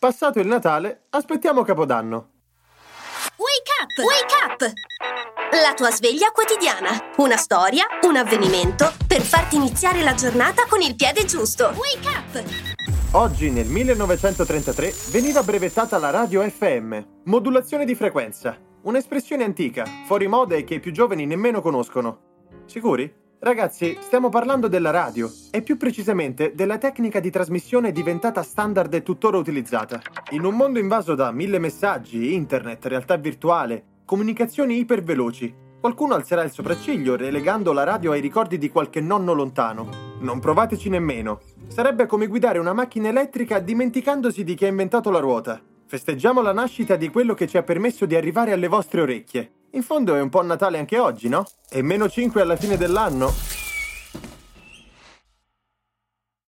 Passato il Natale, aspettiamo Capodanno. Wake up! Wake up! La tua sveglia quotidiana. Una storia, un avvenimento per farti iniziare la giornata con il piede giusto. Wake up! Oggi, nel 1933, veniva brevettata la radio FM, modulazione di frequenza. Un'espressione antica, fuori moda e che i più giovani nemmeno conoscono. Sicuri? Ragazzi, stiamo parlando della radio e più precisamente della tecnica di trasmissione diventata standard e tuttora utilizzata. In un mondo invaso da mille messaggi, internet, realtà virtuale, comunicazioni iperveloci, qualcuno alzerà il sopracciglio relegando la radio ai ricordi di qualche nonno lontano. Non provateci nemmeno. Sarebbe come guidare una macchina elettrica dimenticandosi di chi ha inventato la ruota. Festeggiamo la nascita di quello che ci ha permesso di arrivare alle vostre orecchie. In fondo è un po' Natale anche oggi, no? E meno 5 alla fine dell'anno?